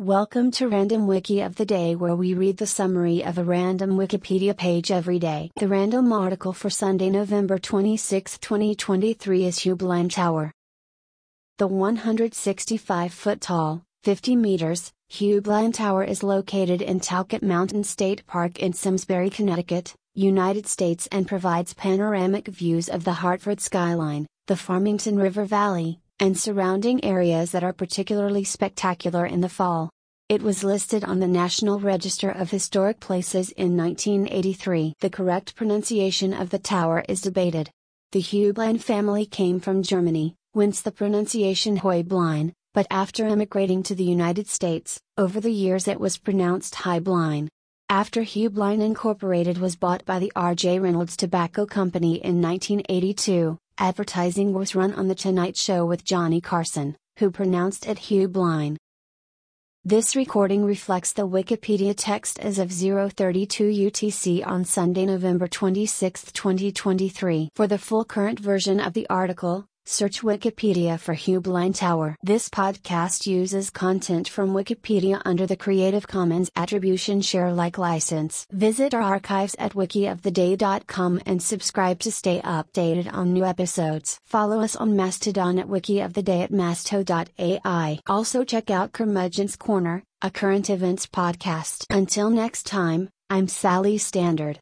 Welcome to Random Wiki of the Day, where we read the summary of a random Wikipedia page every day. The random article for Sunday, November 26, 2023 is Heublein Tower. The 165 foot tall, 50 meters, Heublein Tower is located in Talcott Mountain State Park in Simsbury, Connecticut, United States and provides panoramic views of the Hartford skyline, the Farmington River Valley, and surrounding areas that are particularly spectacular in the fall. It was listed on the National Register of Historic Places in 1983. The correct pronunciation of the tower is debated. The Heublein family came from Germany, whence the pronunciation Heublein, but after emigrating to the United States, over the years it was pronounced Highblein. After Heublein Incorporated was bought by the R.J. Reynolds Tobacco Company in 1982, Advertising was run on The Tonight Show with Johnny Carson, who pronounced it Hugh Blind. This recording reflects the Wikipedia text as of 032 UTC on Sunday, November 26, 2023. For the full current version of the article, Search Wikipedia for Heublein Tower. This podcast uses content from Wikipedia under the Creative Commons Attribution Share Alike license. Visit our archives at wikioftheday.com and subscribe to stay updated on new episodes. Follow us on Mastodon at wikioftheday at masto.ai. Also check out Curmudgeon's Corner, a current events podcast. Until next time, I'm Salli Standard.